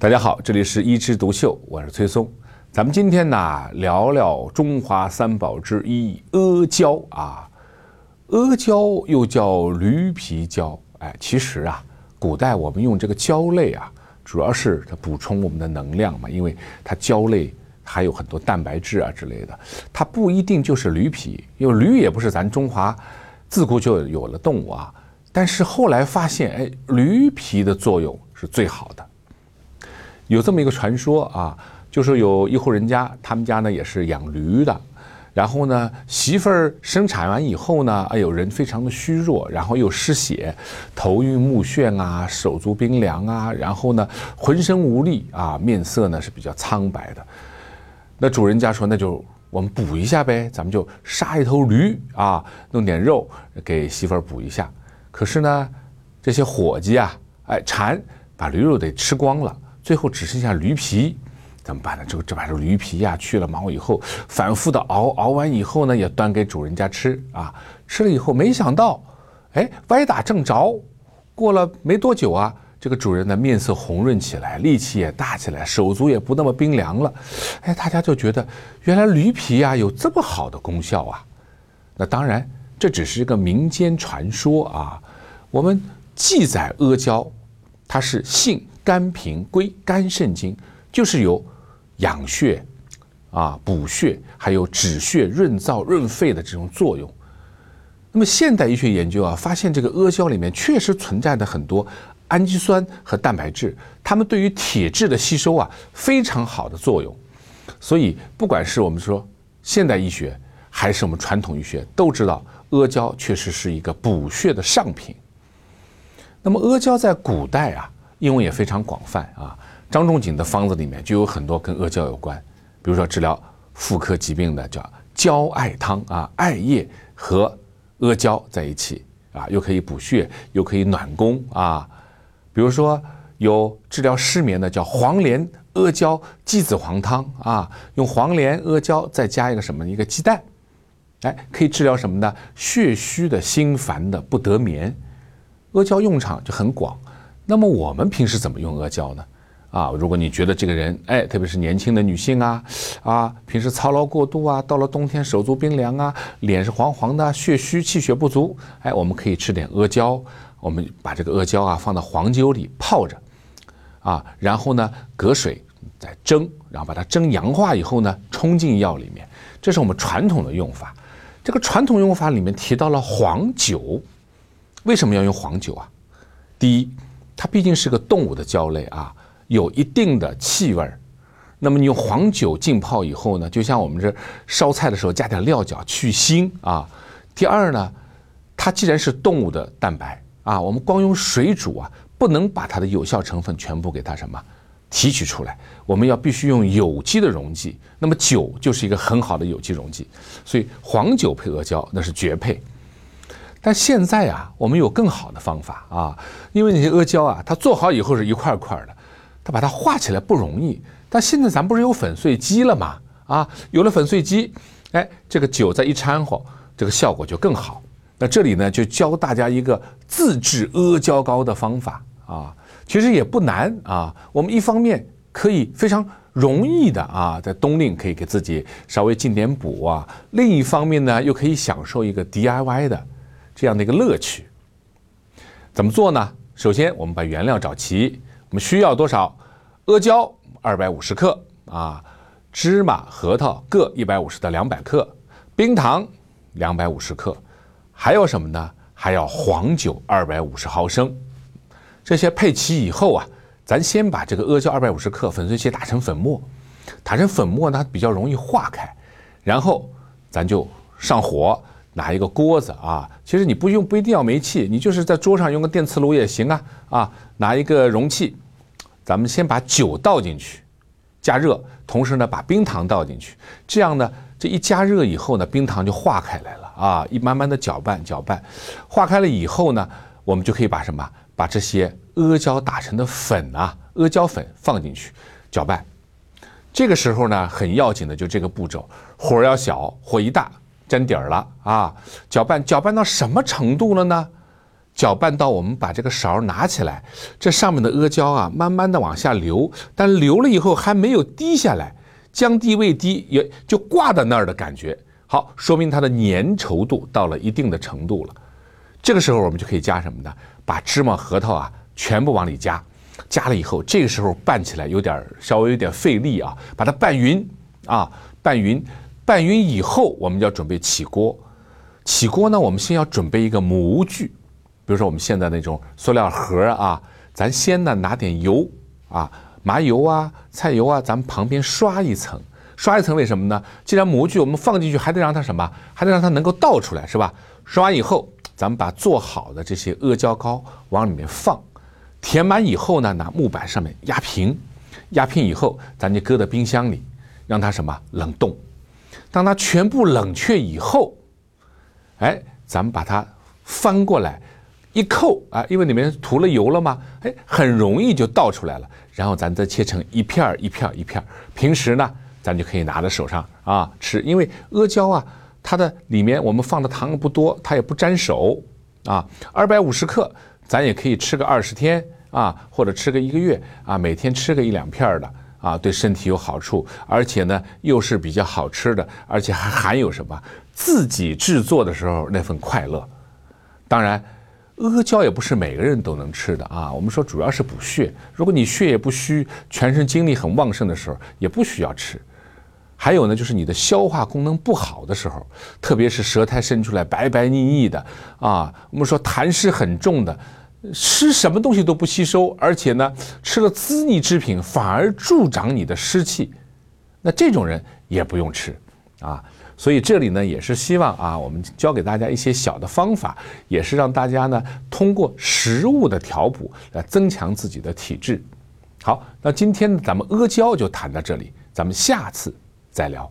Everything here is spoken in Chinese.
大家好，这里是一枝独秀，我是崔松。咱们今天呢聊聊中华三宝之一阿胶啊。阿胶又叫驴皮胶，哎，其实啊，古代我们用这个胶类啊，主要是它补充我们的能量嘛，因为它胶类还有很多蛋白质啊之类的，它不一定就是驴皮，因为驴也不是咱中华自古就有了动物啊。但是后来发现，哎，驴皮的作用是最好的。有这么一个传说啊，就是有一户人家，他们家呢也是养驴的。然后呢，媳妇儿生产完以后呢，哎呦，人非常的虚弱，然后又失血，头晕目眩啊，手足冰凉啊，然后呢，浑身无力啊，面色呢是比较苍白的。那主人家说，那就我们补一下呗，咱们就杀一头驴啊，弄点肉给媳妇儿补一下。可是呢，这些伙计啊，哎，馋，把驴肉得吃光了，最后只剩下驴皮。怎么办呢？这个这把这驴皮呀去了毛以后，反复的熬，熬完以后呢，也端给主人家吃啊。吃了以后，没想到，哎，歪打正着，过了没多久啊，这个主人的面色红润起来，力气也大起来，手足也不那么冰凉了。哎，大家就觉得原来驴皮呀有这么好的功效啊。那当然，这只是一个民间传说啊。我们记载阿胶，它是性肝平，归肝肾经，就是有。养血，啊，补血，还有止血、润燥、润肺的这种作用。那么现代医学研究啊，发现这个阿胶里面确实存在的很多氨基酸和蛋白质，它们对于铁质的吸收啊，非常好的作用。所以，不管是我们说现代医学，还是我们传统医学，都知道阿胶确实是一个补血的上品。那么阿胶在古代啊，应用也非常广泛啊。张仲景的方子里面就有很多跟阿胶有关，比如说治疗妇科疾病的叫胶艾汤啊，艾叶和阿胶在一起啊，又可以补血，又可以暖宫啊。比如说有治疗失眠的叫黄连阿胶鸡子黄汤啊，用黄连阿胶再加一个什么一个鸡蛋，哎，可以治疗什么呢？血虚的心烦的不得眠。阿胶用场就很广。那么我们平时怎么用阿胶呢？啊，如果你觉得这个人，哎，特别是年轻的女性啊，啊，平时操劳过度啊，到了冬天手足冰凉啊，脸是黄黄的，血虚气血不足，哎，我们可以吃点阿胶，我们把这个阿胶啊放到黄酒里泡着，啊，然后呢隔水再蒸，然后把它蒸阳化以后呢冲进药里面，这是我们传统的用法。这个传统用法里面提到了黄酒，为什么要用黄酒啊？第一，它毕竟是个动物的胶类啊。有一定的气味儿，那么你用黄酒浸泡以后呢，就像我们这烧菜的时候加点料酒去腥啊。第二呢，它既然是动物的蛋白啊，我们光用水煮啊，不能把它的有效成分全部给它什么提取出来，我们要必须用有机的溶剂。那么酒就是一个很好的有机溶剂，所以黄酒配阿胶那是绝配。但现在啊，我们有更好的方法啊，因为那些阿胶啊，它做好以后是一块块的。它把它化起来不容易，但现在咱不是有粉碎机了吗？啊，有了粉碎机，哎，这个酒再一掺和，这个效果就更好。那这里呢，就教大家一个自制阿胶糕的方法啊，其实也不难啊。我们一方面可以非常容易的啊，在冬令可以给自己稍微进点补啊，另一方面呢，又可以享受一个 DIY 的这样的一个乐趣。怎么做呢？首先，我们把原料找齐。我们需要多少？阿胶二百五十克啊，芝麻、核桃各一百五十到两百克，冰糖两百五十克，还有什么呢？还要黄酒二百五十毫升。这些配齐以后啊，咱先把这个阿胶二百五十克粉碎机打成粉末，打成粉末呢比较容易化开，然后咱就上火，拿一个锅子啊，其实你不用不一定要煤气，你就是在桌上用个电磁炉也行啊啊。拿一个容器，咱们先把酒倒进去，加热，同时呢把冰糖倒进去，这样呢这一加热以后呢，冰糖就化开来了啊，一慢慢的搅拌搅拌，化开了以后呢，我们就可以把什么把这些阿胶打成的粉啊，阿胶粉放进去搅拌。这个时候呢，很要紧的就这个步骤，火要小，火一大粘底儿了啊，搅拌搅拌到什么程度了呢？搅拌到我们把这个勺拿起来，这上面的阿胶啊，慢慢的往下流，但流了以后还没有滴下来，将滴未滴，也就挂在那儿的感觉。好，说明它的粘稠度到了一定的程度了。这个时候我们就可以加什么呢？把芝麻核桃啊全部往里加，加了以后，这个时候拌起来有点稍微有点费力啊，把它拌匀啊，拌匀，拌匀以后，我们要准备起锅。起锅呢，我们先要准备一个模具。比如说我们现在那种塑料盒啊，咱先呢拿点油啊，麻油啊、菜油啊，咱们旁边刷一层，刷一层为什么呢？既然模具我们放进去，还得让它什么？还得让它能够倒出来，是吧？刷完以后，咱们把做好的这些阿胶糕往里面放，填满以后呢，拿木板上面压平，压平以后，咱就搁在冰箱里，让它什么冷冻。当它全部冷却以后，哎，咱们把它翻过来。一扣啊，因为里面涂了油了嘛，哎，很容易就倒出来了。然后咱再切成一片儿一片儿一片儿。平时呢，咱就可以拿在手上啊吃，因为阿胶啊，它的里面我们放的糖不多，它也不粘手啊。二百五十克，咱也可以吃个二十天啊，或者吃个一个月啊，每天吃个一两片儿的啊，对身体有好处，而且呢又是比较好吃的，而且还含有什么自己制作的时候那份快乐。当然。阿胶也不是每个人都能吃的啊。我们说主要是补血，如果你血液不虚，全身精力很旺盛的时候，也不需要吃。还有呢，就是你的消化功能不好的时候，特别是舌苔伸出来白白腻腻的啊，我们说痰湿很重的，吃什么东西都不吸收，而且呢，吃了滋腻之品反而助长你的湿气，那这种人也不用吃啊。所以这里呢，也是希望啊，我们教给大家一些小的方法，也是让大家呢通过食物的调补来增强自己的体质。好，那今天咱们阿胶就谈到这里，咱们下次再聊。